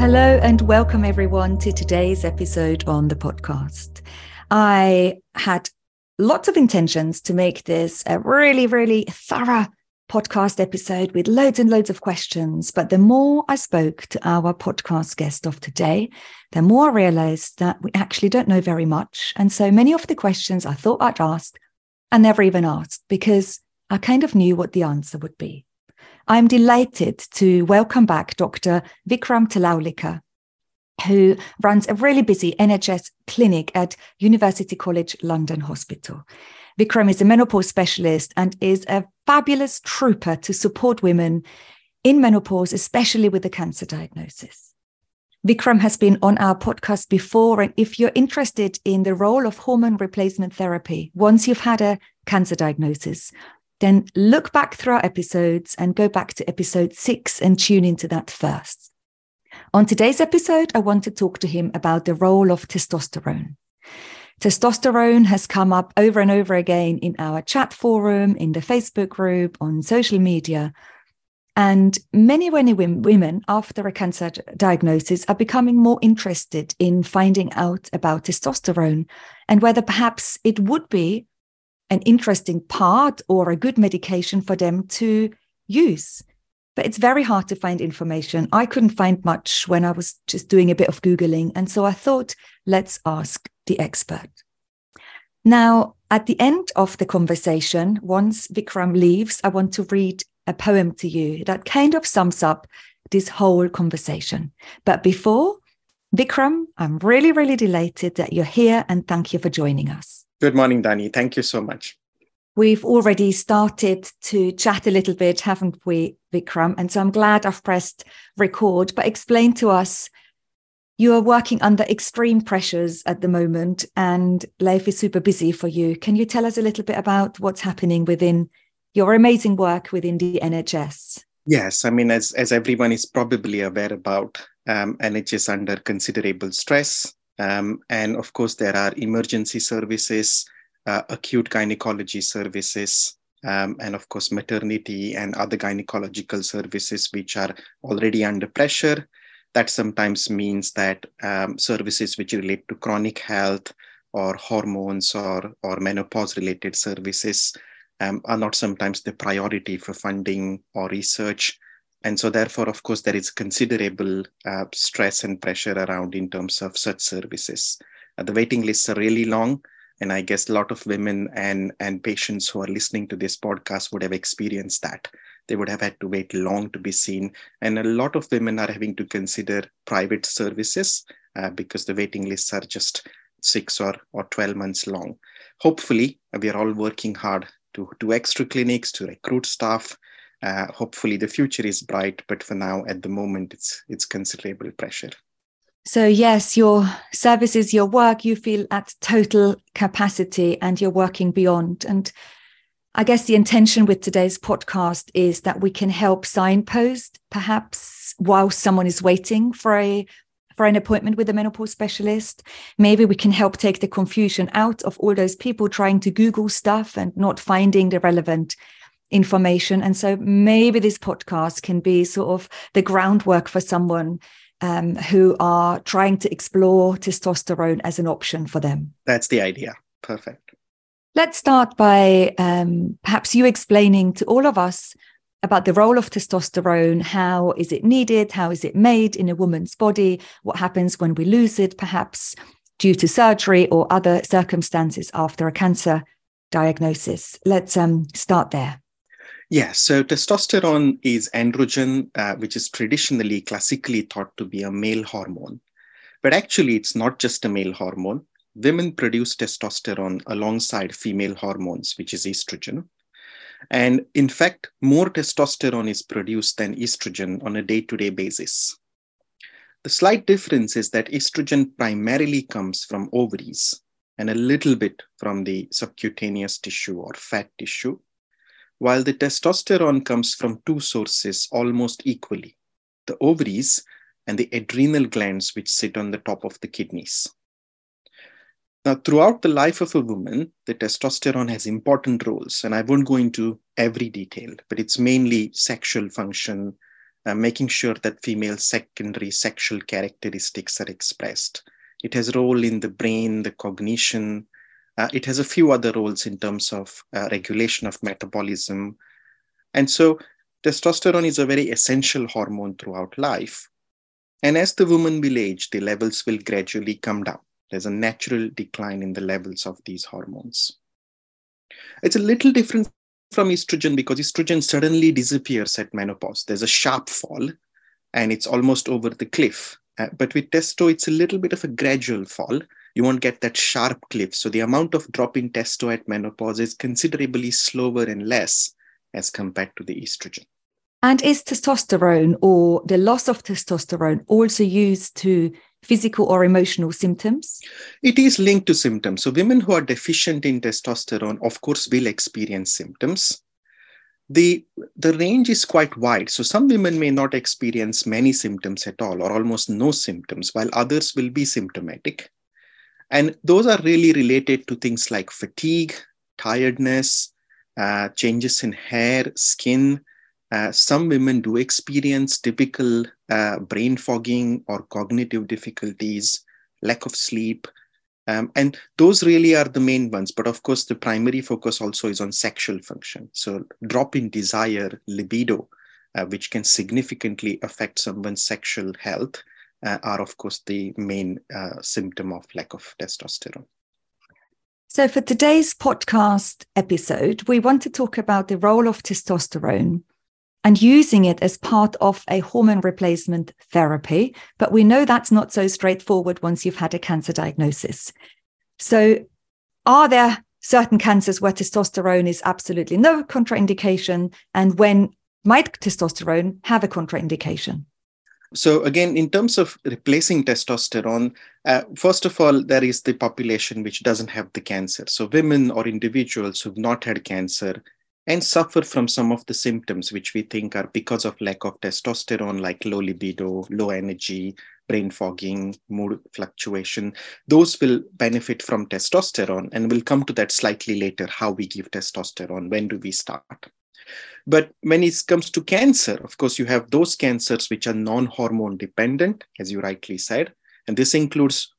Hello and welcome everyone to today's episode on the podcast. I had lots of intentions to make this a really, really thorough podcast episode with loads and loads of questions. But the more I spoke to our podcast guest of today, the more I realized that we actually don't know very much. And so many of the questions I thought I'd ask, I never even asked because I kind of knew what the answer would be. I'm delighted to welcome back Dr. Vikram Talaulikar, who runs a really busy NHS clinic at University College London Hospital. Vikram is a menopause specialist and is a fabulous trooper to support women in menopause, especially with the cancer diagnosis. Vikram has been on our podcast before. And if you're interested in the role of hormone replacement therapy once you've had a cancer diagnosis, then look back through our episodes and go back to episode six and tune into that first. On today's episode, I want to talk to him about the role of testosterone. Testosterone has come up over and over again in our chat forum, in the Facebook group, on social media. And many, many women after a cancer diagnosis are becoming more interested in finding out about testosterone and whether perhaps it would be an interesting part or a good medication for them to use. But it's very hard to find information. I couldn't find much when I was just doing a bit of Googling. And so I thought, let's ask the expert. Now, at the end of the conversation, once Vikram leaves, I want to read a poem to you that kind of sums up this whole conversation. But before, Vikram, I'm really, really delighted that you're here and thank you for joining us. Good morning, Dani. Thank you so much. We've already started to chat a little bit, haven't we, Vikram? And so I'm glad I've pressed record, but explain to us you are working under extreme pressures at the moment and life is super busy for you. Can you tell us a little bit about what's happening within your amazing work within the NHS? Yes, I mean, as, as everyone is probably aware about, um, NHS under considerable stress. Um, and of course, there are emergency services, uh, acute gynecology services, um, and of course, maternity and other gynecological services, which are already under pressure. That sometimes means that um, services which relate to chronic health or hormones or, or menopause related services um, are not sometimes the priority for funding or research and so therefore of course there is considerable uh, stress and pressure around in terms of such services. Uh, the waiting lists are really long and i guess a lot of women and and patients who are listening to this podcast would have experienced that. They would have had to wait long to be seen. And a lot of women are having to consider private services uh, because the waiting lists are just six or, or 12 months long. Hopefully we are all working hard to do extra clinics to recruit staff uh, hopefully the future is bright but for now at the moment it's it's considerable pressure so yes your services your work you feel at total capacity and you're working beyond and i guess the intention with today's podcast is that we can help signpost perhaps while someone is waiting for a for an appointment with a menopause specialist. Maybe we can help take the confusion out of all those people trying to Google stuff and not finding the relevant information. And so maybe this podcast can be sort of the groundwork for someone um, who are trying to explore testosterone as an option for them. That's the idea. Perfect. Let's start by um, perhaps you explaining to all of us about the role of testosterone. How is it needed? How is it made in a woman's body? What happens when we lose it, perhaps due to surgery or other circumstances after a cancer diagnosis? Let's um, start there. Yeah, so testosterone is androgen, uh, which is traditionally classically thought to be a male hormone. But actually, it's not just a male hormone. Women produce testosterone alongside female hormones, which is estrogen. And in fact, more testosterone is produced than estrogen on a day to day basis. The slight difference is that estrogen primarily comes from ovaries and a little bit from the subcutaneous tissue or fat tissue, while the testosterone comes from two sources almost equally the ovaries and the adrenal glands, which sit on the top of the kidneys. Now, throughout the life of a woman, the testosterone has important roles, and I won't go into every detail, but it's mainly sexual function, uh, making sure that female secondary sexual characteristics are expressed. It has a role in the brain, the cognition. Uh, it has a few other roles in terms of uh, regulation of metabolism. And so, testosterone is a very essential hormone throughout life. And as the woman will age, the levels will gradually come down there's a natural decline in the levels of these hormones. It's a little different from estrogen because estrogen suddenly disappears at menopause. There's a sharp fall and it's almost over the cliff. Uh, but with testo, it's a little bit of a gradual fall. You won't get that sharp cliff. So the amount of drop in testo at menopause is considerably slower and less as compared to the estrogen. And is testosterone or the loss of testosterone also used to physical or emotional symptoms? It is linked to symptoms. So, women who are deficient in testosterone, of course, will experience symptoms. The, the range is quite wide. So, some women may not experience many symptoms at all or almost no symptoms, while others will be symptomatic. And those are really related to things like fatigue, tiredness, uh, changes in hair, skin, uh, some women do experience typical uh, brain fogging or cognitive difficulties, lack of sleep. Um, and those really are the main ones. But of course, the primary focus also is on sexual function. So, drop in desire, libido, uh, which can significantly affect someone's sexual health, uh, are of course the main uh, symptom of lack of testosterone. So, for today's podcast episode, we want to talk about the role of testosterone and using it as part of a hormone replacement therapy. But we know that's not so straightforward once you've had a cancer diagnosis. So, are there certain cancers where testosterone is absolutely no contraindication? And when might testosterone have a contraindication? So, again, in terms of replacing testosterone, uh, first of all, there is the population which doesn't have the cancer. So, women or individuals who've not had cancer and suffer from some of the symptoms which we think are because of lack of testosterone like low libido low energy brain fogging mood fluctuation those will benefit from testosterone and we'll come to that slightly later how we give testosterone when do we start but when it comes to cancer of course you have those cancers which are non-hormone dependent as you rightly said and this includes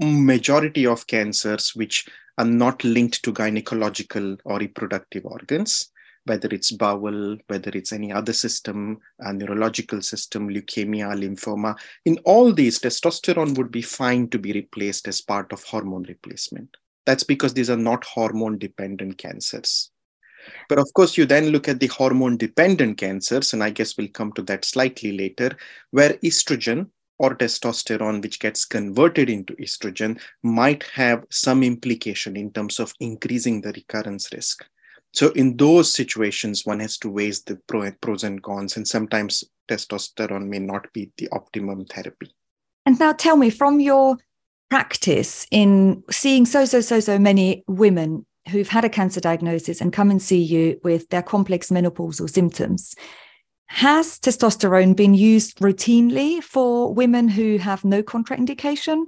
majority of cancers which are not linked to gynecological or reproductive organs, whether it's bowel, whether it's any other system, a neurological system, leukemia, lymphoma. In all these, testosterone would be fine to be replaced as part of hormone replacement. That's because these are not hormone dependent cancers. But of course, you then look at the hormone dependent cancers, and I guess we'll come to that slightly later, where estrogen or testosterone, which gets converted into estrogen, might have some implication in terms of increasing the recurrence risk. So, in those situations, one has to weigh the pros and cons, and sometimes testosterone may not be the optimum therapy. And now tell me from your practice in seeing so, so, so, so many women who've had a cancer diagnosis and come and see you with their complex menopausal symptoms has testosterone been used routinely for women who have no contraindication?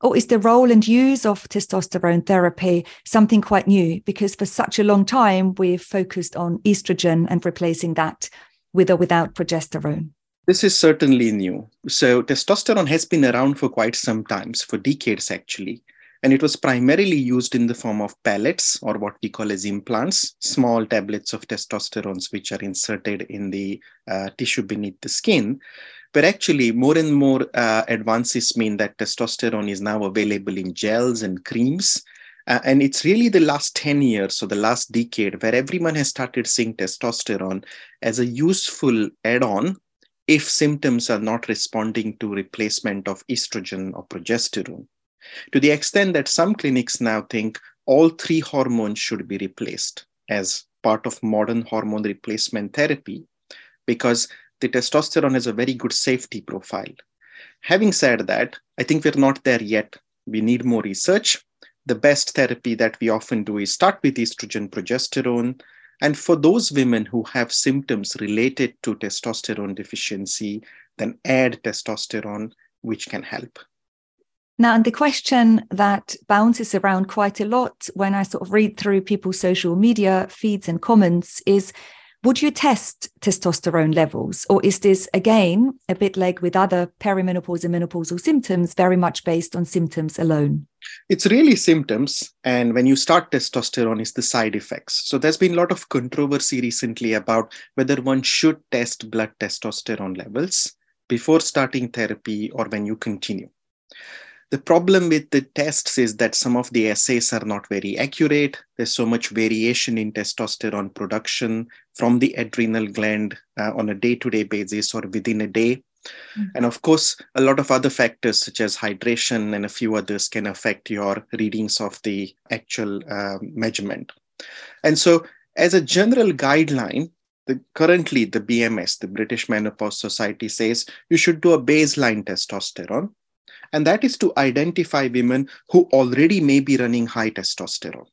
Or is the role and use of testosterone therapy something quite new? Because for such a long time, we've focused on estrogen and replacing that with or without progesterone. This is certainly new. So, testosterone has been around for quite some times, for decades actually. And it was primarily used in the form of pellets or what we call as implants, small tablets of testosterone which are inserted in the uh, tissue beneath the skin. But actually, more and more uh, advances mean that testosterone is now available in gels and creams. Uh, and it's really the last 10 years, so the last decade, where everyone has started seeing testosterone as a useful add on if symptoms are not responding to replacement of estrogen or progesterone. To the extent that some clinics now think all three hormones should be replaced as part of modern hormone replacement therapy because the testosterone has a very good safety profile. Having said that, I think we're not there yet. We need more research. The best therapy that we often do is start with estrogen, progesterone. And for those women who have symptoms related to testosterone deficiency, then add testosterone, which can help. Now, and the question that bounces around quite a lot when I sort of read through people's social media feeds and comments is would you test testosterone levels? Or is this, again, a bit like with other perimenopause and menopausal symptoms, very much based on symptoms alone? It's really symptoms. And when you start testosterone, it's the side effects. So there's been a lot of controversy recently about whether one should test blood testosterone levels before starting therapy or when you continue. The problem with the tests is that some of the assays are not very accurate. There's so much variation in testosterone production from the adrenal gland uh, on a day to day basis or within a day. Mm-hmm. And of course, a lot of other factors such as hydration and a few others can affect your readings of the actual uh, measurement. And so, as a general guideline, the, currently the BMS, the British Menopause Society, says you should do a baseline testosterone and that is to identify women who already may be running high testosterone.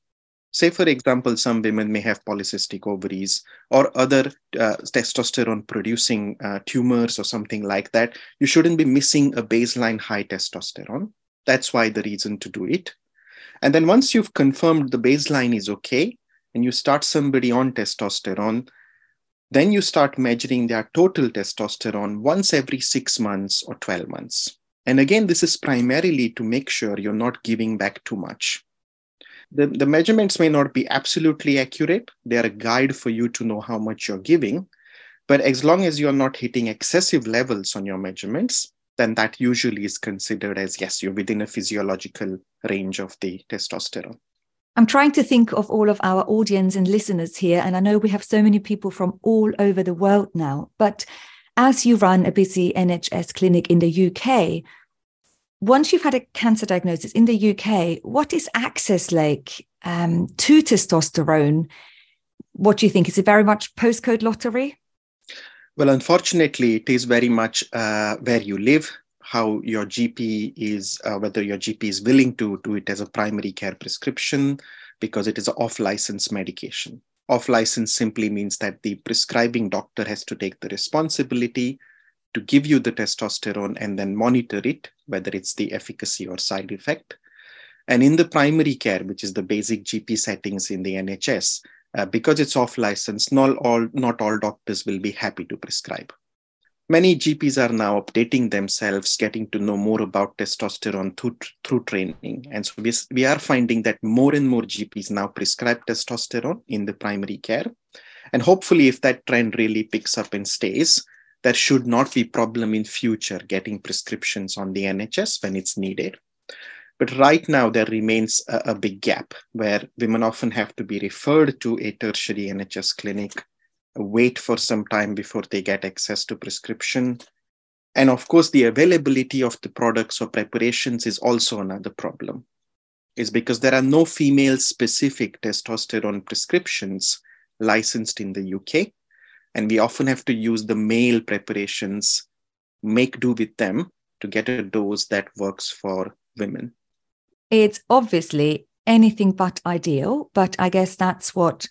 Say, for example, some women may have polycystic ovaries or other uh, testosterone producing uh, tumors or something like that. You shouldn't be missing a baseline high testosterone. That's why the reason to do it. And then once you've confirmed the baseline is okay, and you start somebody on testosterone, then you start measuring their total testosterone once every six months or 12 months. And again, this is primarily to make sure you're not giving back too much. The, the measurements may not be absolutely accurate. They're a guide for you to know how much you're giving. But as long as you're not hitting excessive levels on your measurements, then that usually is considered as yes, you're within a physiological range of the testosterone. I'm trying to think of all of our audience and listeners here. And I know we have so many people from all over the world now. But as you run a busy NHS clinic in the UK, once you've had a cancer diagnosis in the UK, what is access like um, to testosterone? What do you think? Is it very much postcode lottery? Well, unfortunately, it is very much uh, where you live, how your GP is, uh, whether your GP is willing to do it as a primary care prescription, because it is an off license medication. Off license simply means that the prescribing doctor has to take the responsibility to give you the testosterone and then monitor it, whether it's the efficacy or side effect. And in the primary care, which is the basic GP settings in the NHS, uh, because it's off license, not all, not all doctors will be happy to prescribe. Many GPs are now updating themselves, getting to know more about testosterone through, through training. And so we, we are finding that more and more GPs now prescribe testosterone in the primary care. And hopefully, if that trend really picks up and stays, there should not be problem in future getting prescriptions on the NHS when it's needed. But right now, there remains a, a, big gap where women often have to be referred to a tertiary NHS clinic wait for some time before they get access to prescription. And of course, the availability of the products or preparations is also another problem. Is because there are no female specific testosterone prescriptions licensed in the UK. And we often have to use the male preparations, make do with them to get a dose that works for women. It's obviously anything but ideal, but I guess that's what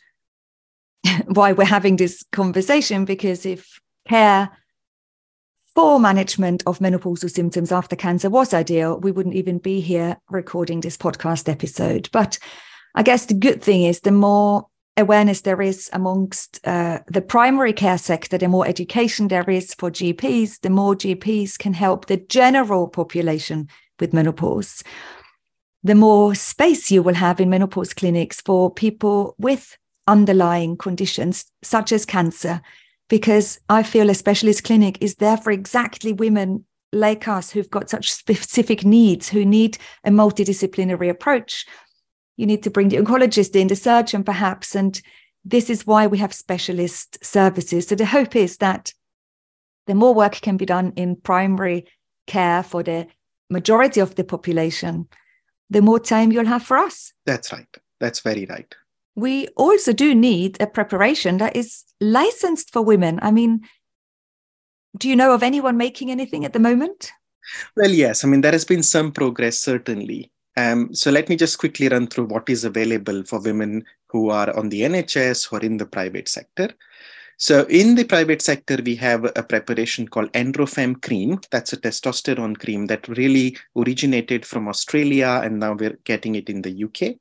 why we're having this conversation because if care for management of menopausal symptoms after cancer was ideal, we wouldn't even be here recording this podcast episode. But I guess the good thing is the more awareness there is amongst uh, the primary care sector, the more education there is for GPs, the more GPs can help the general population with menopause. the more space you will have in menopause clinics for people with underlying conditions such as cancer. Because I feel a specialist clinic is there for exactly women like us who've got such specific needs, who need a multidisciplinary approach. You need to bring the oncologist in, the surgeon perhaps. And this is why we have specialist services. So the hope is that the more work can be done in primary care for the majority of the population, the more time you'll have for us. That's right. That's very right. We also do need a preparation that is licensed for women. I mean, do you know of anyone making anything at the moment? Well, yes. I mean, there has been some progress, certainly. Um, so let me just quickly run through what is available for women who are on the NHS or in the private sector. So in the private sector, we have a preparation called AndroFeme cream. That's a testosterone cream that really originated from Australia, and now we're getting it in the UK.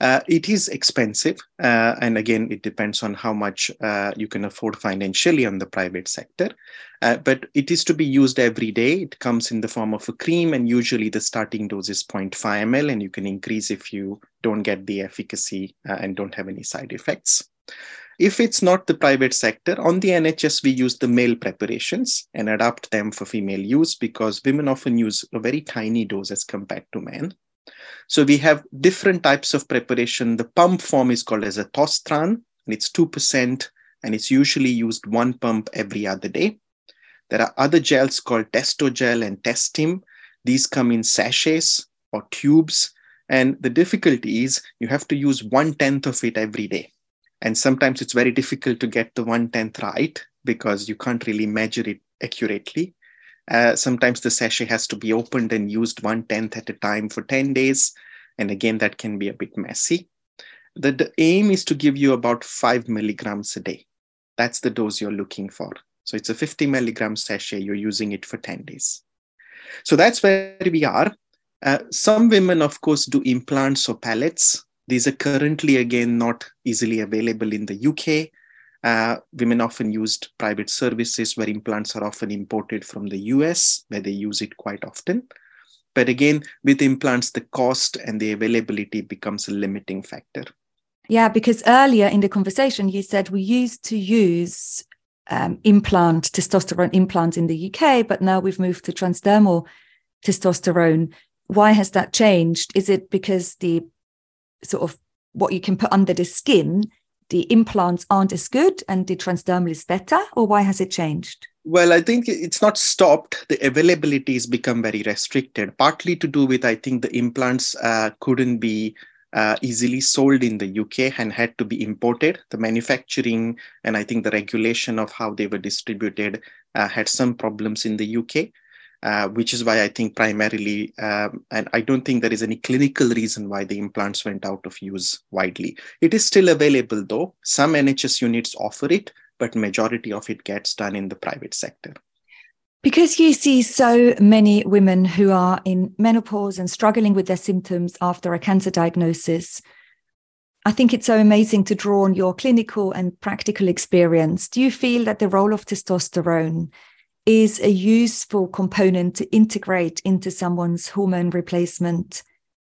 Uh, it is expensive, uh, and again, it depends on how much uh, you can afford financially on the private sector. Uh, but it is to be used every day. It comes in the form of a cream, and usually the starting dose is 0.5 ml, and you can increase if you don't get the efficacy uh, and don't have any side effects. If it's not the private sector, on the NHS, we use the male preparations and adapt them for female use because women often use a very tiny dose as compared to men. So we have different types of preparation. The pump form is called as a Tostran, and it's 2%, and it's usually used one pump every other day. There are other gels called Testogel and Testim. These come in sachets or tubes. And the difficulty is you have to use one tenth of it every day. And sometimes it's very difficult to get the one tenth right because you can't really measure it accurately. Uh, sometimes the sachet has to be opened and used one tenth at a time for 10 days. And again, that can be a bit messy. The, the aim is to give you about five milligrams a day. That's the dose you're looking for. So it's a 50 milligram sachet, you're using it for 10 days. So that's where we are. Uh, some women, of course, do implants or pellets. These are currently, again, not easily available in the UK. Uh, women often used private services where implants are often imported from the US, where they use it quite often. But again, with implants, the cost and the availability becomes a limiting factor. Yeah, because earlier in the conversation, you said we used to use um, implant testosterone implants in the UK, but now we've moved to transdermal testosterone. Why has that changed? Is it because the sort of what you can put under the skin the implants aren't as good and the transdermal is better, or why has it changed? Well, I think it's not stopped. The availability has become very restricted, partly to do with, I think, the implants uh, couldn't be uh, easily sold in the UK and had to be imported. The manufacturing and I think the regulation of how they were distributed uh, had some problems in the UK. Uh, which is why I think primarily, um, and I don't think there is any clinical reason why the implants went out of use widely. It is still available though. Some NHS units offer it, but majority of it gets done in the private sector. Because you see so many women who are in menopause and struggling with their symptoms after a cancer diagnosis, I think it's so amazing to draw on your clinical and practical experience. Do you feel that the role of testosterone is a useful component to integrate into someone's hormone replacement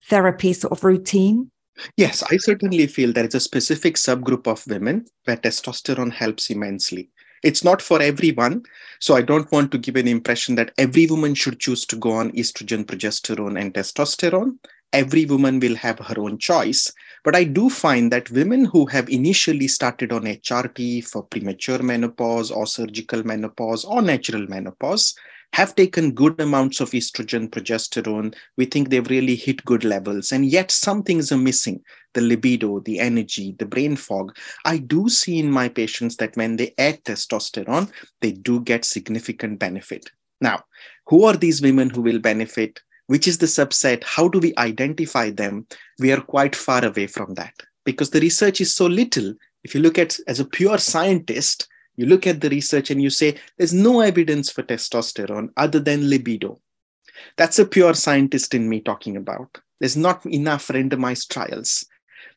therapy sort of routine? Yes, I certainly feel there is a specific subgroup of women where testosterone helps immensely. It's not for everyone. So I don't want to give an impression that every woman should choose to go on estrogen, progesterone, and testosterone. Every woman will have her own choice. But I do find that women who have initially started on HRT for premature menopause or surgical menopause or natural menopause have taken good amounts of estrogen, progesterone. We think they've really hit good levels, and yet some things are missing the libido, the energy, the brain fog. I do see in my patients that when they add testosterone, they do get significant benefit. Now, who are these women who will benefit? which is the subset, how do we identify them? We are quite far away from that because the research is so little. If you look at as a pure scientist, you look at the research and you say there's no evidence for testosterone other than libido. That's a pure scientist in me talking about. There's not enough randomized trials.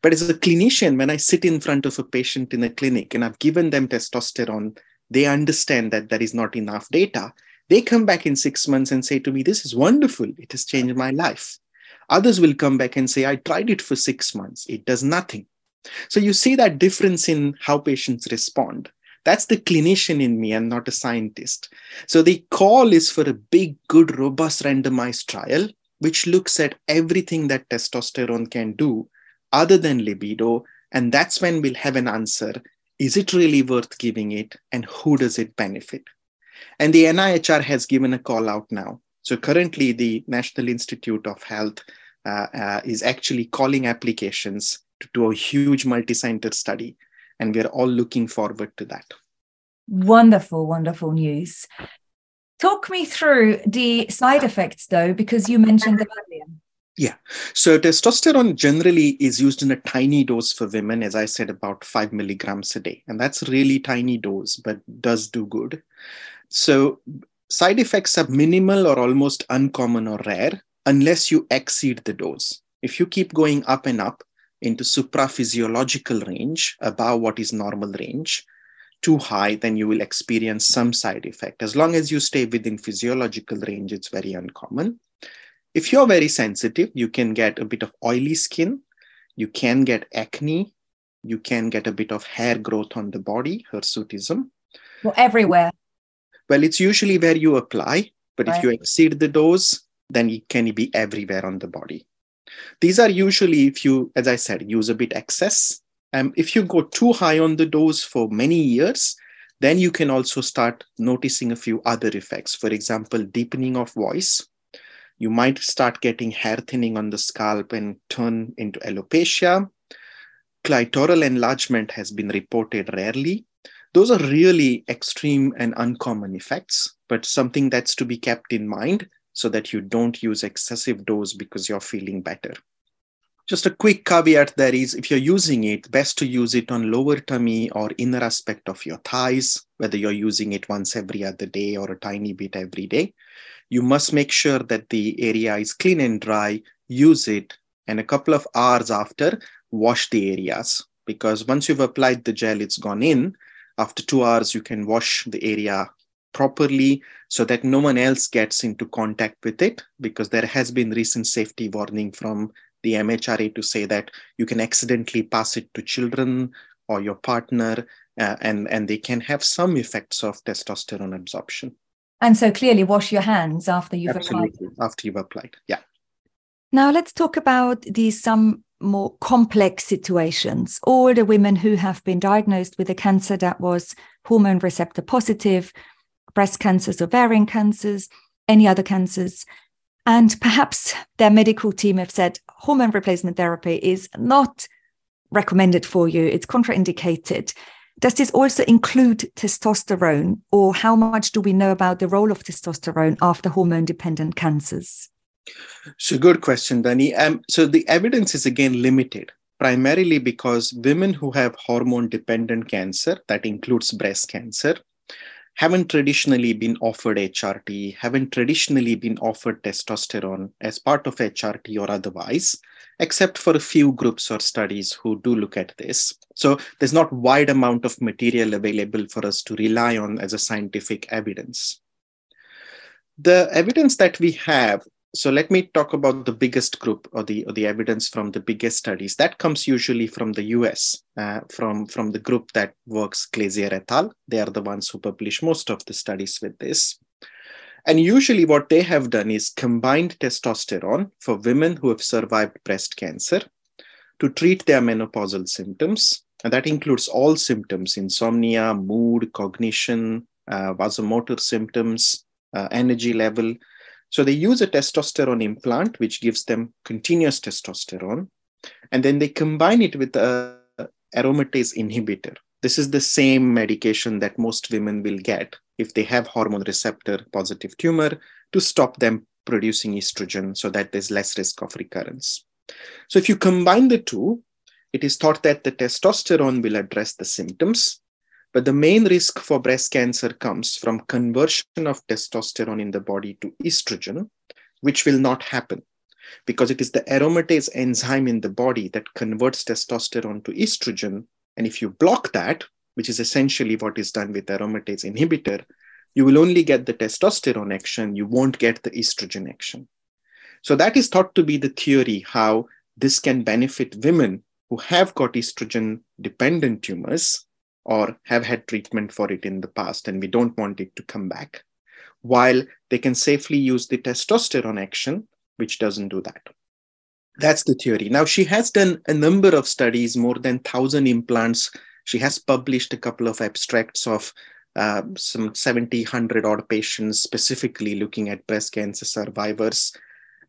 But as a clinician, when I sit in front of a patient in a clinic and I've given them testosterone, they understand that there is not enough data they come back in six months and say to me, This is wonderful. It has changed my life. Others will come back and say, I tried it for six months, it does nothing. So you see that difference in how patients respond. That's the clinician in me and not a scientist. So the call is for a big, good, robust randomized trial, which looks at everything that testosterone can do other than libido. And that's when we'll have an answer. Is it really worth giving it? And who does it benefit? And the NIHR has given a call out now. So currently, the National Institute of Health uh, uh, is actually calling applications to do a huge multi-center study and we're all looking forward to that wonderful wonderful news talk me through the side effects though because you mentioned them earlier yeah. So testosterone generally is used in a tiny dose for women, as I said, about five milligrams a day. And that's really tiny dose, but does do good. So side effects are minimal or almost uncommon or rare unless you exceed the dose. If you keep going up and up, into supraphysiological range, above what is normal range, too high, then you will experience some side effect. As long as you stay within physiological range, it's very uncommon. If you're very sensitive, you can get a bit of oily skin, you can get acne, you can get a bit of hair growth on the body, hirsutism. Well, everywhere. Well, it's usually where you apply, but right. if you exceed the dose, then it can be everywhere on the body. These are usually, if you, as I said, use a bit excess. Um, if you go too high on the dose for many years, then you can also start noticing a few other effects. For example, deepening of voice. You might start getting hair thinning on the scalp and turn into alopecia. Clitoral enlargement has been reported rarely. Those are really extreme and uncommon effects, but something that's to be kept in mind so that you don't use excessive dose because you're feeling better. Just a quick caveat there is if you're using it, best to use it on lower tummy or inner aspect of your thighs, whether you're using it once every other day or a tiny bit every day. You must make sure that the area is clean and dry, use it, and a couple of hours after, wash the areas. Because once you've applied the gel, it's gone in. After two hours, you can wash the area properly so that no one else gets into contact with it because there has been recent safety warning from the MHRA to say that you can accidentally pass it to children or your partner uh, and and they can have some effects of testosterone absorption. And so clearly wash your hands after you've Absolutely. applied. After you've applied. Yeah. Now let's talk about these some more complex situations. All the women who have been diagnosed with a cancer that was hormone receptor positive breast cancers, ovarian cancers, any other cancers. And perhaps their medical team have said hormone replacement therapy is not recommended for you, it's contraindicated. Does this also include testosterone, or how much do we know about the role of testosterone after hormone dependent cancers? So, good question, Dani. Um, so, the evidence is again limited, primarily because women who have hormone dependent cancer, that includes breast cancer, haven't traditionally been offered HRT, haven't traditionally been offered testosterone as part of HRT or otherwise, except for a few groups or studies who do look at this. So there's not wide amount of material available for us to rely on as a scientific evidence. The evidence that we have so let me talk about the biggest group or the or the evidence from the biggest studies. That comes usually from the us uh, from from the group that works Glaser et al. They are the ones who publish most of the studies with this. And usually what they have done is combined testosterone for women who have survived breast cancer to treat their menopausal symptoms. And that includes all symptoms insomnia mood cognition uh, vasomotor symptoms uh, energy level so they use a testosterone implant, which gives them continuous testosterone, and then they combine it with a aromatase inhibitor. This is the same medication that most women will get if they have hormone receptor positive tumor to stop them producing estrogen so that there's less risk of recurrence. So if you combine the two, it is thought that the testosterone will address the symptoms but the main risk for breast cancer comes from conversion of testosterone in the body to estrogen, which will not happen because it is the aromatase enzyme in the body that converts testosterone to estrogen. And if you block that, which is essentially what is done with aromatase inhibitor, you will only get the testosterone action, you won't get the estrogen action. So that is thought to be the theory how this can benefit women who have got estrogen dependent tumors or have had treatment for it in the past and we don't want it to come back, while they can safely use the testosterone action, which doesn't do that. That's the theory. Now, she has done a number of studies, more than 1,000 implants. She has published a couple of abstracts of uh, some 70, 100 odd patients, specifically looking at breast cancer survivors.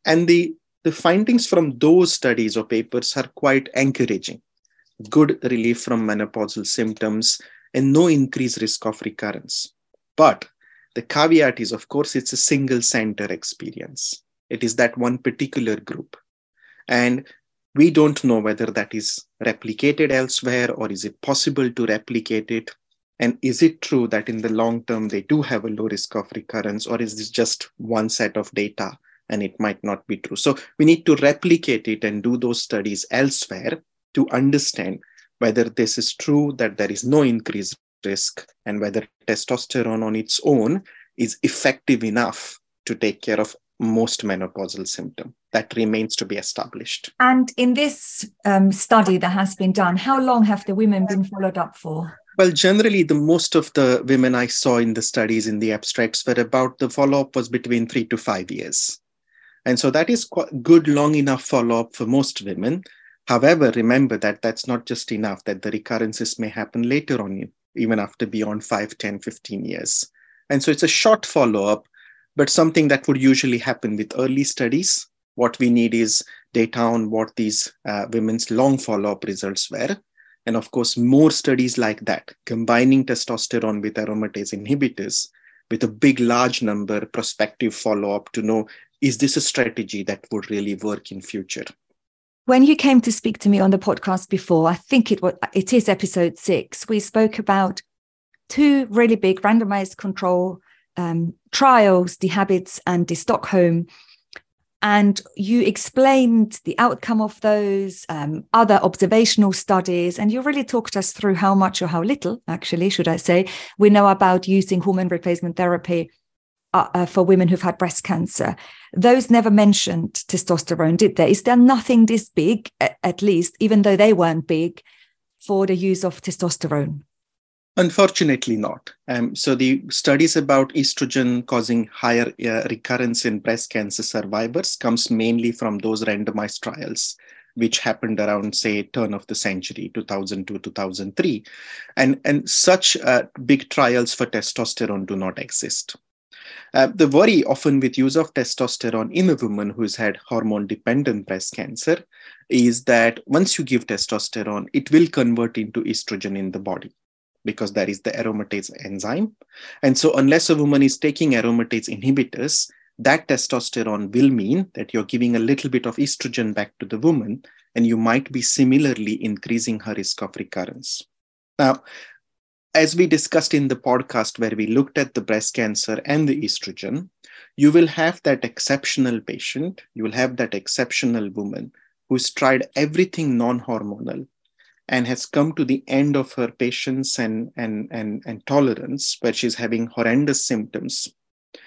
And the, the findings from those studies or papers are quite encouraging. Good relief from menopausal symptoms and no increased risk of recurrence. But the caveat is, of course, it's a single center experience. It is that one particular group. And we don't know whether that is replicated elsewhere or is it possible to replicate it. And is it true that in the long term they do have a low risk of recurrence, or is this just one set of data and it might not be true? So we need to replicate it and do those studies elsewhere to understand whether this is true that there is no increased risk and whether testosterone on its own is effective enough to take care of most menopausal symptom. That remains to be established. And in this um, study that has been done how long have the women been followed up for? Well generally the most of the women i saw in the studies in the abstracts were about the follow-up was between three to five years. And so that is quite good long enough follow-up for most women however remember that that's not just enough that the recurrences may happen later on even after beyond 5 10 15 years and so it's a short follow-up but something that would usually happen with early studies. What we need is data on what these uh, women's long follow up results were. And of course, more studies like that, combining testosterone with aromatase inhibitors with a big, large number prospective follow up to know is this a strategy that would really work in future? When you came to speak to me on the podcast before, I think it was it is episode six. We spoke about two really big randomized control um, trials, the HABITS and the Stockholm. And you explained the outcome of those, um, other observational studies, and you really talked us through how much or how little, actually, should I say, we know about using hormone replacement therapy uh, uh, for women who've had breast cancer. Those never mentioned testosterone, did they? Is there nothing this big, at least, even though they weren't big, for the use of testosterone? Unfortunately, not. Um, so the studies about estrogen causing higher uh, recurrence in breast cancer survivors comes mainly from those randomized trials, which happened around, say, turn of the century, 2002, 2003. And, and such uh, big trials for testosterone do not exist. Uh, the worry often with use of testosterone in a woman who's had hormone dependent breast cancer is that once you give testosterone, it will convert into estrogen in the body because that is the aromatase enzyme. And so, unless a woman is taking aromatase inhibitors, that testosterone will mean that you're giving a little bit of estrogen back to the woman, and you might be similarly increasing her risk of recurrence. Now, as we discussed in the podcast where we looked at the breast cancer and the estrogen, you will have that exceptional patient, you will have that exceptional woman who's tried everything non hormonal and has come to the end of her patience and, and, and, and tolerance, where she's having horrendous symptoms,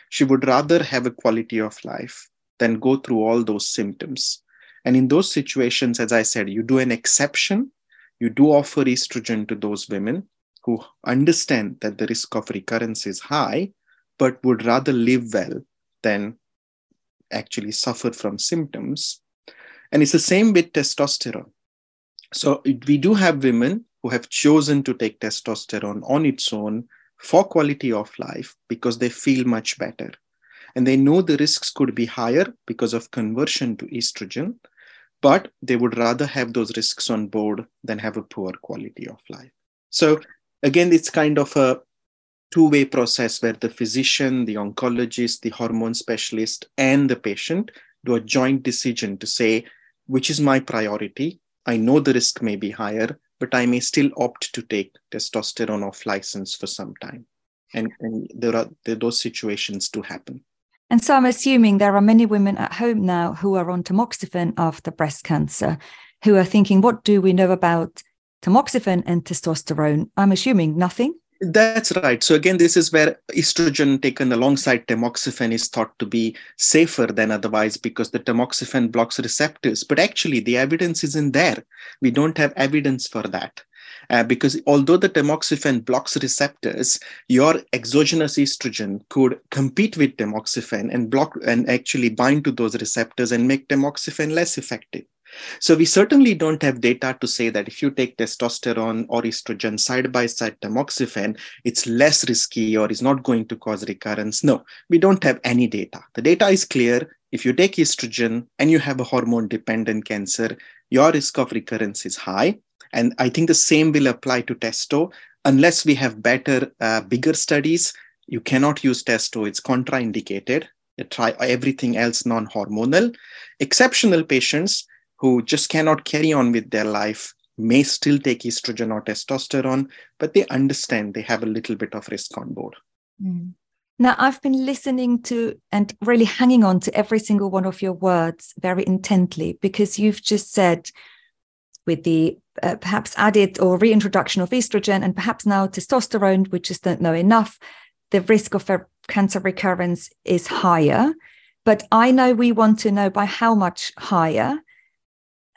she would rather have a quality of life than go through all those symptoms. And in those situations, as I said, you do an exception, you do offer estrogen to those women who understand that the risk of recurrence is high, but would rather live well than actually suffer from symptoms. And it's the same with testosterone. So we do have women who have chosen to take testosterone on its own for quality of life because they feel much better. And they know the risks could be higher because of conversion to estrogen, but they would rather have those risks on board than have a poor quality of life. So again, it's kind of a two-way process where the physician, the oncologist, the hormone specialist, and the patient do a joint decision to say, which is my priority? I know the risk may be higher, but I may still opt to take testosterone off license for some time. And, and there are there, those situations do happen. And so I'm assuming there are many women at home now who are on tamoxifen after breast cancer, who are thinking, what do we know about tamoxifen and testosterone? I'm assuming nothing. That's right. So again, this is where estrogen taken alongside tamoxifen is thought to be safer than otherwise because the tamoxifen blocks receptors. But actually, the evidence isn't there. We don't have evidence for that. Uh, because although the tamoxifen blocks receptors, your exogenous estrogen could compete with tamoxifen and block and actually bind to those receptors and make tamoxifen less effective. So we certainly don't have data to say that if you take testosterone or estrogen side by side tamoxifen, it's less risky or is not going to cause recurrence. No, we don't have any data. The data is clear. If you take estrogen and you have a hormone dependent cancer, your risk of recurrence is high. And I think the same will apply to testo. Unless we have better, uh, bigger studies, you cannot use testo. It's contraindicated. try everything else non hormonal. Exceptional patients, who just cannot carry on with their life may still take estrogen or testosterone, but they understand they have a little bit of risk on board. Mm. Now, I've been listening to and really hanging on to every single one of your words very intently because you've just said, with the uh, perhaps added or reintroduction of estrogen and perhaps now testosterone, we just don't know enough, the risk of cancer recurrence is higher. But I know we want to know by how much higher.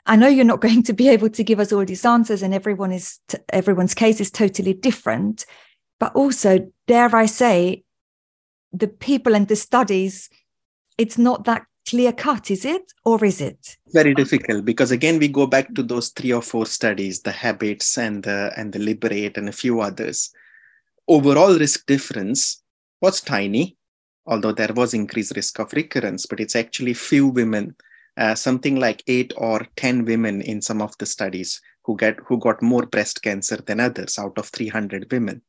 I know you're not going to be able to give us all these answers, and everyone is t- everyone's case is totally different. But also, dare I say, the people and the studies, it's not that clear cut, is it, or is it? Very difficult because again we go back to those three or four studies, the HABITS and the and the LIBERATE and a few others. Overall risk difference was tiny, although there was increased risk of recurrence, but it's actually few women uh, something like eight or 10 women in some of the studies who get who got more breast cancer than others out of 300 women.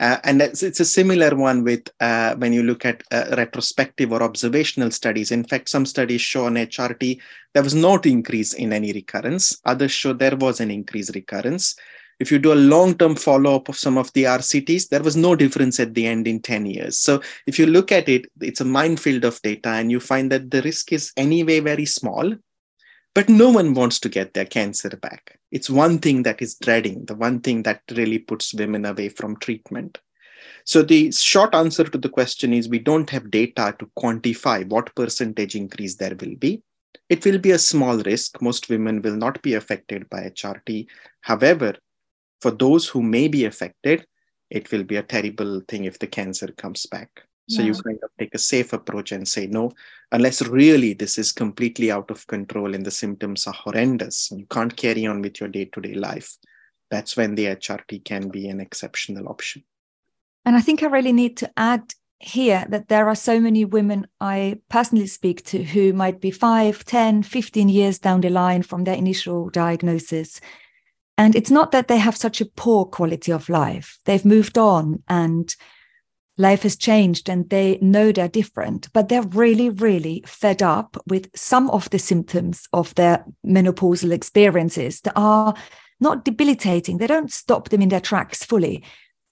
Uh, and it's, it's, a similar one with uh, when you look at uh, retrospective or observational studies. In fact, some studies show on HRT there was not increase in any recurrence. Others show there was an increased recurrence. If you do a long-term follow-up of some of the RCTs, there was no difference at the end in 10 years. So if you look at it, it's a minefield of data and you find that the risk is anyway very small, but no one wants to get their cancer back. It's one thing that is dreading, the one thing that really puts women away from treatment. So the short answer to the question is we don't have data to quantify what percentage increase there will be. It will be a small risk. Most women will not be affected by HRT. However, for those who may be affected, it will be a terrible thing if the cancer comes back. So yeah. you kind of take a safe approach and say, no, unless really this is completely out of control and the symptoms are horrendous and you can't carry on with your day to day life, that's when the HRT can be an exceptional option. And I think I really need to add here that there are so many women I personally speak to who might be 5, 10, 15 years down the line from their initial diagnosis and it's not that they have such a poor quality of life. They've moved on and life has changed and they know they're different, but they're really, really fed up with some of the symptoms of their menopausal experiences that are not debilitating. They don't stop them in their tracks fully,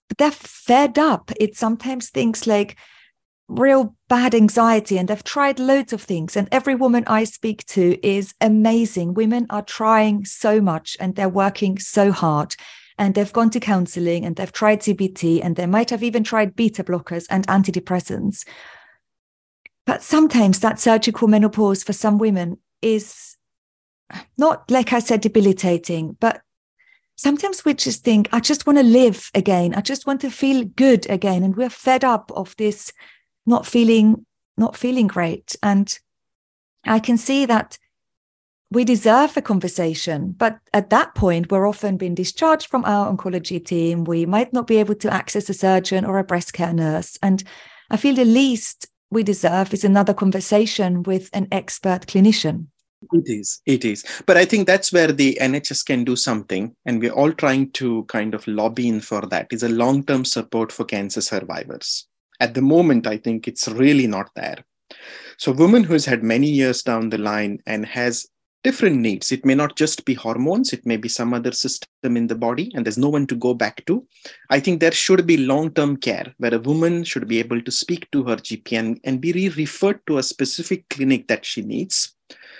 but they're fed up. It's sometimes things like real bad anxiety and they've tried loads of things and every woman i speak to is amazing. Women are trying so much and they're working so hard and they've gone to counseling and they've tried cbt and they might have even tried beta blockers and antidepressants. But sometimes that surgical menopause for some women is not like i said debilitating but sometimes we just think i just want to live again. I just want to feel good again. And we're fed up of this not feeling not feeling great. And i can see that we deserve a conversation but at that point we're often being discharged from our oncology team. We might not be able to access a surgeon or a breast care nurse. And i feel the least we deserve is another conversation with an expert clinician. It is it is. But i think that's where the nhs can do something and we're all trying to kind of lobby in for that. Is a long-term support for cancer survivors at the moment, I think it's really not there. So, woman who's had many years down the line and has different needs, it may not just be hormones, it may be some other system in the body, and there's no one to go back to. I think there should be long term care where a woman should be able to speak to her GP and, and be re referred to a specific clinic that she needs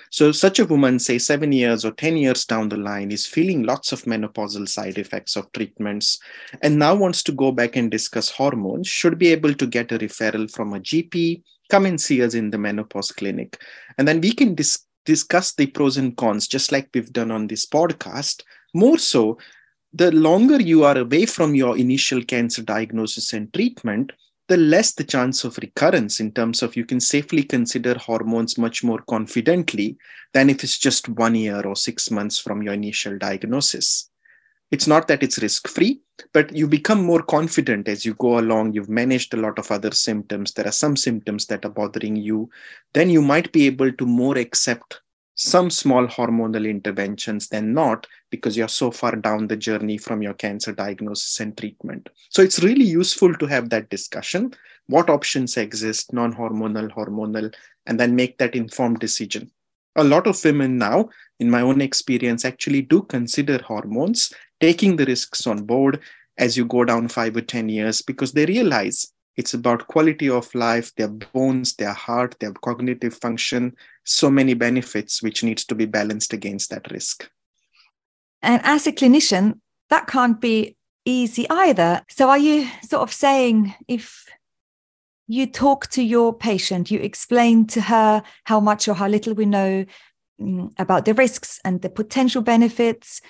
So, such a woman, say seven years or 10 years down the line, is feeling lots of menopausal side effects of treatments and now wants to go back and discuss hormones, should be able to get a referral from a GP, come and see us in the menopause clinic. And then we can dis- discuss the pros and cons, just like we've done on this podcast. More so, the longer you are away from your initial cancer diagnosis and treatment, the less the chance of recurrence in terms of you can safely consider hormones much more confidently than if it's just one year or six months from your initial diagnosis. It's not that it's risk free, but you become more confident as you go along. You've managed a lot of other symptoms. There are some symptoms that are bothering you. Then you might be able to more accept some small hormonal interventions than not because you're so far down the journey from your cancer diagnosis and treatment. So it's really useful to have that discussion what options exist, non hormonal, hormonal, and then make that informed decision. A lot of women now, in my own experience, actually do consider hormones, taking the risks on board as you go down five or 10 years because they realize it's about quality of life, their bones, their heart, their cognitive function, so many benefits which needs to be balanced against that risk. And as a clinician, that can't be easy either. So are you sort of saying if you talk to your patient, you explain to her how much or how little we know mm, about the risks and the potential benefits.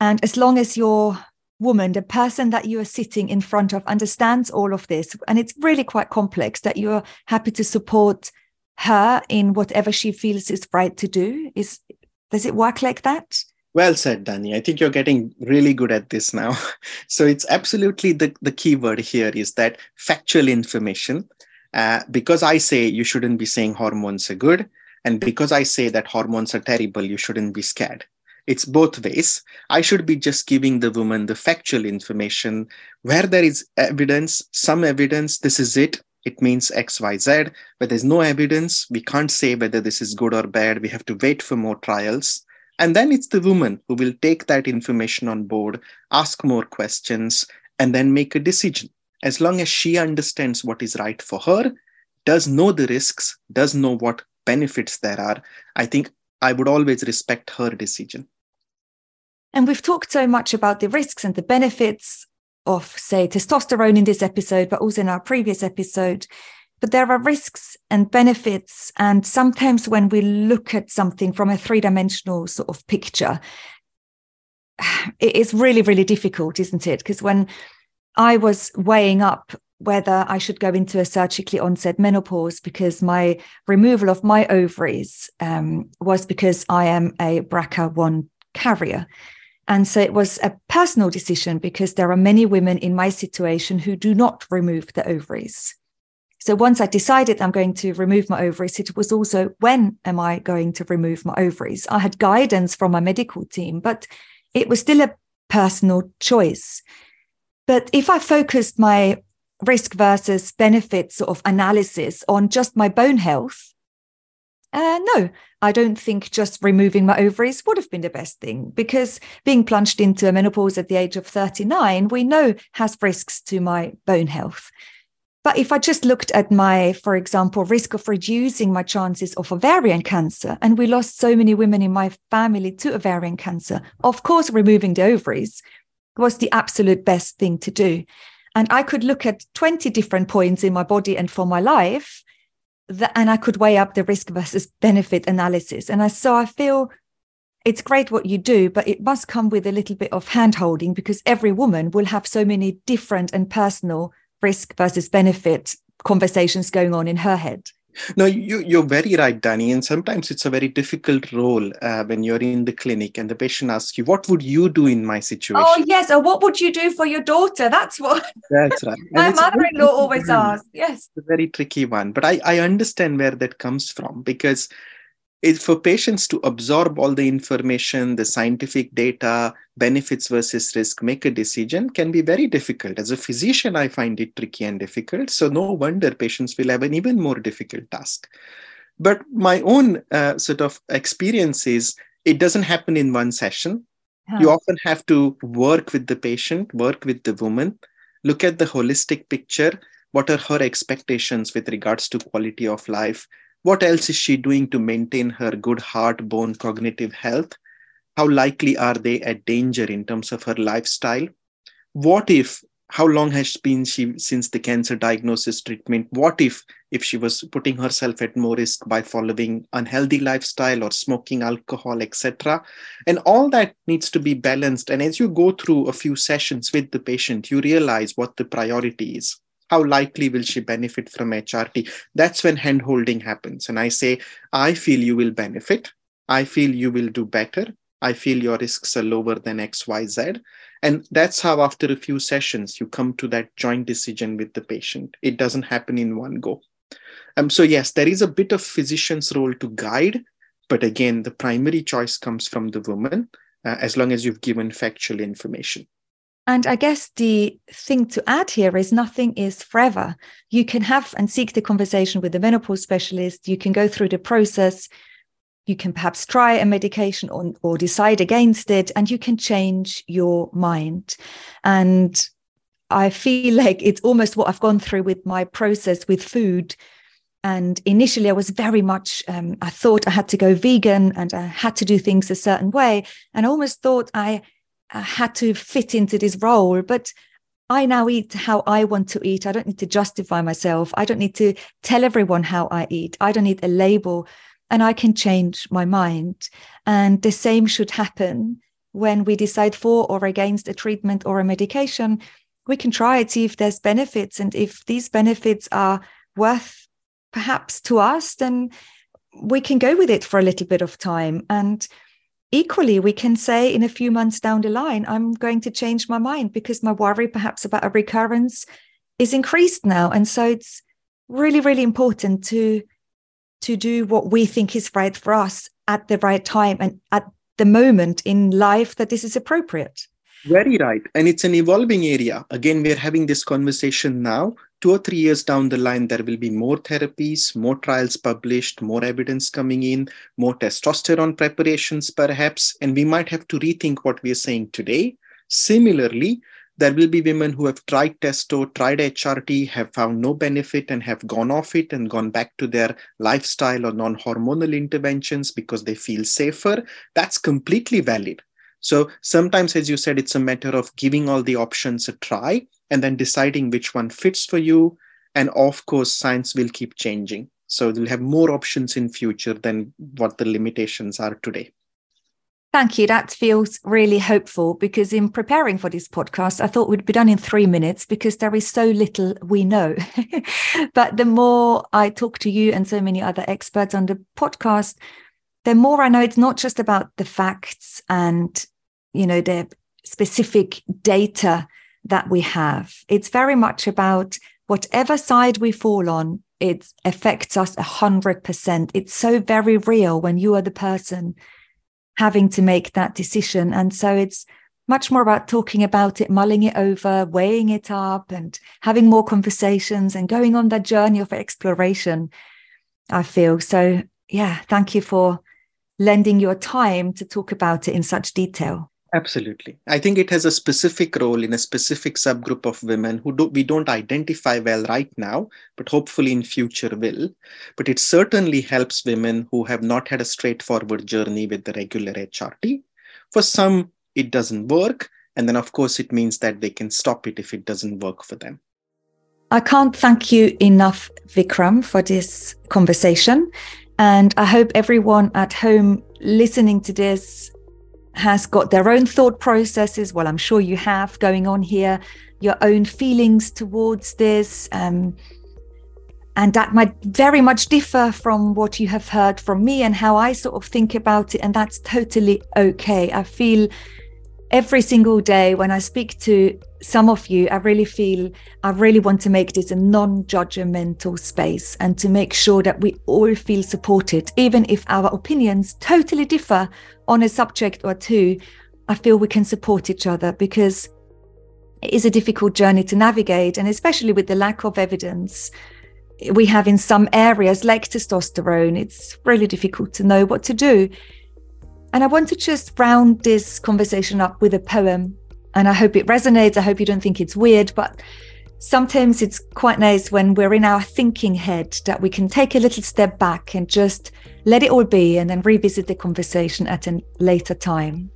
And as long as your woman, the person that you are sitting in front of, understands all of this, and it's really quite complex, that you're happy to support her in whatever she feels is right to do. Is does it work like that? Well said, Dani. I think you're getting really good at this now. So it's absolutely the, the key word here is that factual information. Uh, because I say you shouldn't be saying hormones are good, and because I say that hormones are terrible, you shouldn't be scared. It's both ways. I should be just giving the woman the factual information where there is evidence, some evidence, this is it. It means X, Y, Z. But there's no evidence. We can't say whether this is good or bad. We have to wait for more trials. And then it's the woman who will take that information on board, ask more questions, and then make a decision. As long as she understands what is right for her, does know the risks, does know what benefits there are, I think I would always respect her decision. And we've talked so much about the risks and the benefits of, say, testosterone in this episode, but also in our previous episode. But there are risks and benefits. And sometimes when we look at something from a three dimensional sort of picture, it is really, really difficult, isn't it? Because when I was weighing up whether I should go into a surgically onset menopause because my removal of my ovaries um, was because I am a BRCA1 carrier. And so it was a personal decision because there are many women in my situation who do not remove the ovaries. So once I decided I'm going to remove my ovaries, it was also when am I going to remove my ovaries? I had guidance from my medical team, but it was still a personal choice. But if I focused my risk versus benefit sort of analysis on just my bone health, uh, no, I don't think just removing my ovaries would have been the best thing because being plunged into menopause at the age of 39, we know has risks to my bone health. But if I just looked at my, for example, risk of reducing my chances of ovarian cancer, and we lost so many women in my family to ovarian cancer, of course, removing the ovaries was the absolute best thing to do. And I could look at 20 different points in my body and for my life, that, and I could weigh up the risk versus benefit analysis. And I, so I feel it's great what you do, but it must come with a little bit of hand holding because every woman will have so many different and personal risk versus benefit conversations going on in her head. No, you, you're very right, Dani. And sometimes it's a very difficult role uh, when you're in the clinic and the patient asks you, What would you do in my situation? Oh, yes. Or what would you do for your daughter? That's what That's right. my mother in law always asks. Yes. It's a very tricky one. But I, I understand where that comes from because is for patients to absorb all the information, the scientific data, benefits versus risk, make a decision can be very difficult. As a physician, I find it tricky and difficult. So, no wonder patients will have an even more difficult task. But my own uh, sort of experience is it doesn't happen in one session. You often have to work with the patient, work with the woman, look at the holistic picture. What are her expectations with regards to quality of life? What else is she doing to maintain her good heart, bone, cognitive health? How likely are they at danger in terms of her lifestyle? What if how long has been she since the cancer diagnosis treatment what if if she was putting herself at more risk by following unhealthy lifestyle or smoking alcohol etc and all that needs to be balanced and as you go through a few sessions with the patient you realize what the priority is how likely will she benefit from hrt that's when handholding happens and i say i feel you will benefit i feel you will do better i feel your risks are lower than xyz and that's how, after a few sessions, you come to that joint decision with the patient. It doesn't happen in one go. Um, so, yes, there is a bit of physician's role to guide, but again, the primary choice comes from the woman uh, as long as you've given factual information. And I guess the thing to add here is nothing is forever. You can have and seek the conversation with the menopause specialist. You can go through the process you can perhaps try a medication or, or decide against it and you can change your mind and i feel like it's almost what i've gone through with my process with food and initially i was very much um, i thought i had to go vegan and i had to do things a certain way and i almost thought i, I Uh, had to fit into this role but I now eat how I want to eat. I don't need to justify myself. I don't need to tell everyone how I eat. I don't need a label and I can change my mind. And the same should happen when we decide for or against a treatment or a medication. We can try it, see if there's benefits. And if these benefits are worth perhaps to us, then we can go with it for a little bit of time. And equally, we can say in a few months down the line, I'm going to change my mind because my worry perhaps about a recurrence is increased now. And so it's really, really important to to do what we think is right for us at the right time and at the moment in life that this is appropriate. Very right. And it's an evolving area. Again, we're having this conversation now. Two or three years down the line, there will be more therapies, more trials published, more evidence coming in, more testosterone preparations, perhaps. And we might have to rethink what we are saying today. Similarly, there will be women who have tried testo, tried HRT, have found no benefit and have gone off it and gone back to their lifestyle or non hormonal interventions because they feel safer. That's completely valid. So sometimes, as you said, it's a matter of giving all the options a try and then deciding which one fits for you. And of course, science will keep changing. So we'll have more options in future than what the limitations are today. Thank you. That feels really hopeful because in preparing for this podcast, I thought we'd be done in three minutes because there is so little we know. but the more I talk to you and so many other experts on the podcast, the more I know it's not just about the facts and, you know, the specific data that we have. It's very much about whatever side we fall on, it affects us a hundred percent. It's so very real when you are the person having to make that decision. And so it's much more about talking about it, mulling it over, weighing it up, and having more conversations and going on that journey of exploration. I feel so. Yeah, thank you for lending your time to talk about it in such detail. Absolutely. I think it has a specific role in a specific subgroup of women who do, we don't identify well right now, but hopefully in future will. But it certainly helps women who have not had a straightforward journey with the regular HRT. For some, it doesn't work. And then, of course, it means that they can stop it if it doesn't work for them. I can't thank you enough, Vikram, for this conversation. And I hope everyone at home listening to this has got their own thought processes. Well, I'm sure you have going on here, your own feelings towards this. Um, and that might very much differ from what you have heard from me and how I sort of think about it. And that's totally okay. I feel every single day when I speak to some of you, I really feel I really want to make this a non judgmental space and to make sure that we all feel supported, even if our opinions totally differ on a subject or two. I feel we can support each other because it is a difficult journey to navigate, and especially with the lack of evidence we have in some areas like testosterone, it's really difficult to know what to do. And I want to just round this conversation up with a poem. And I hope it resonates. I hope you don't think it's weird, but sometimes it's quite nice when we're in our thinking head that we can take a little step back and just let it all be and then revisit the conversation at a later time.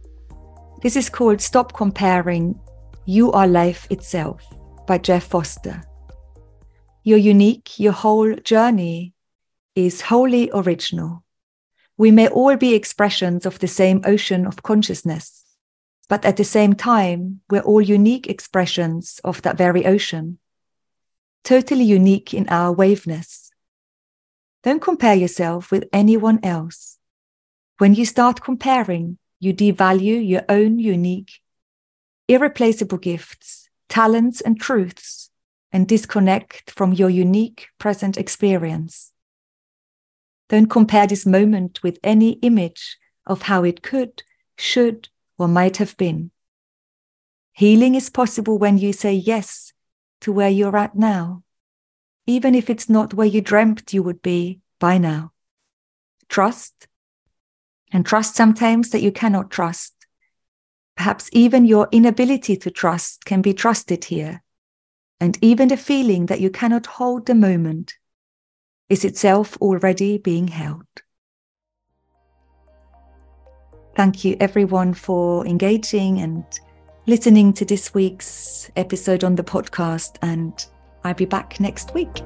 This is called Stop Comparing You Are Life Itself by Jeff Foster. You're unique, your whole journey is wholly original. We may all be expressions of the same ocean of consciousness but at the same time, we're all unique expressions of that very ocean, totally unique in our waveness. Don't compare yourself with anyone else. When you start comparing, you devalue your own unique, irreplaceable gifts, talents, and truths, and disconnect from your unique present experience. Don't compare this moment with any image of how it could, should, or might have been. Healing is possible when you say yes to where you're at now, even if it's not where you dreamt you would be by now. Trust, and trust sometimes that you cannot trust. Perhaps even your inability to trust can be trusted here, and even the feeling that you cannot hold the moment is itself already being held. Thank you, everyone, for engaging and listening to this week's episode on the podcast. And I'll be back next week.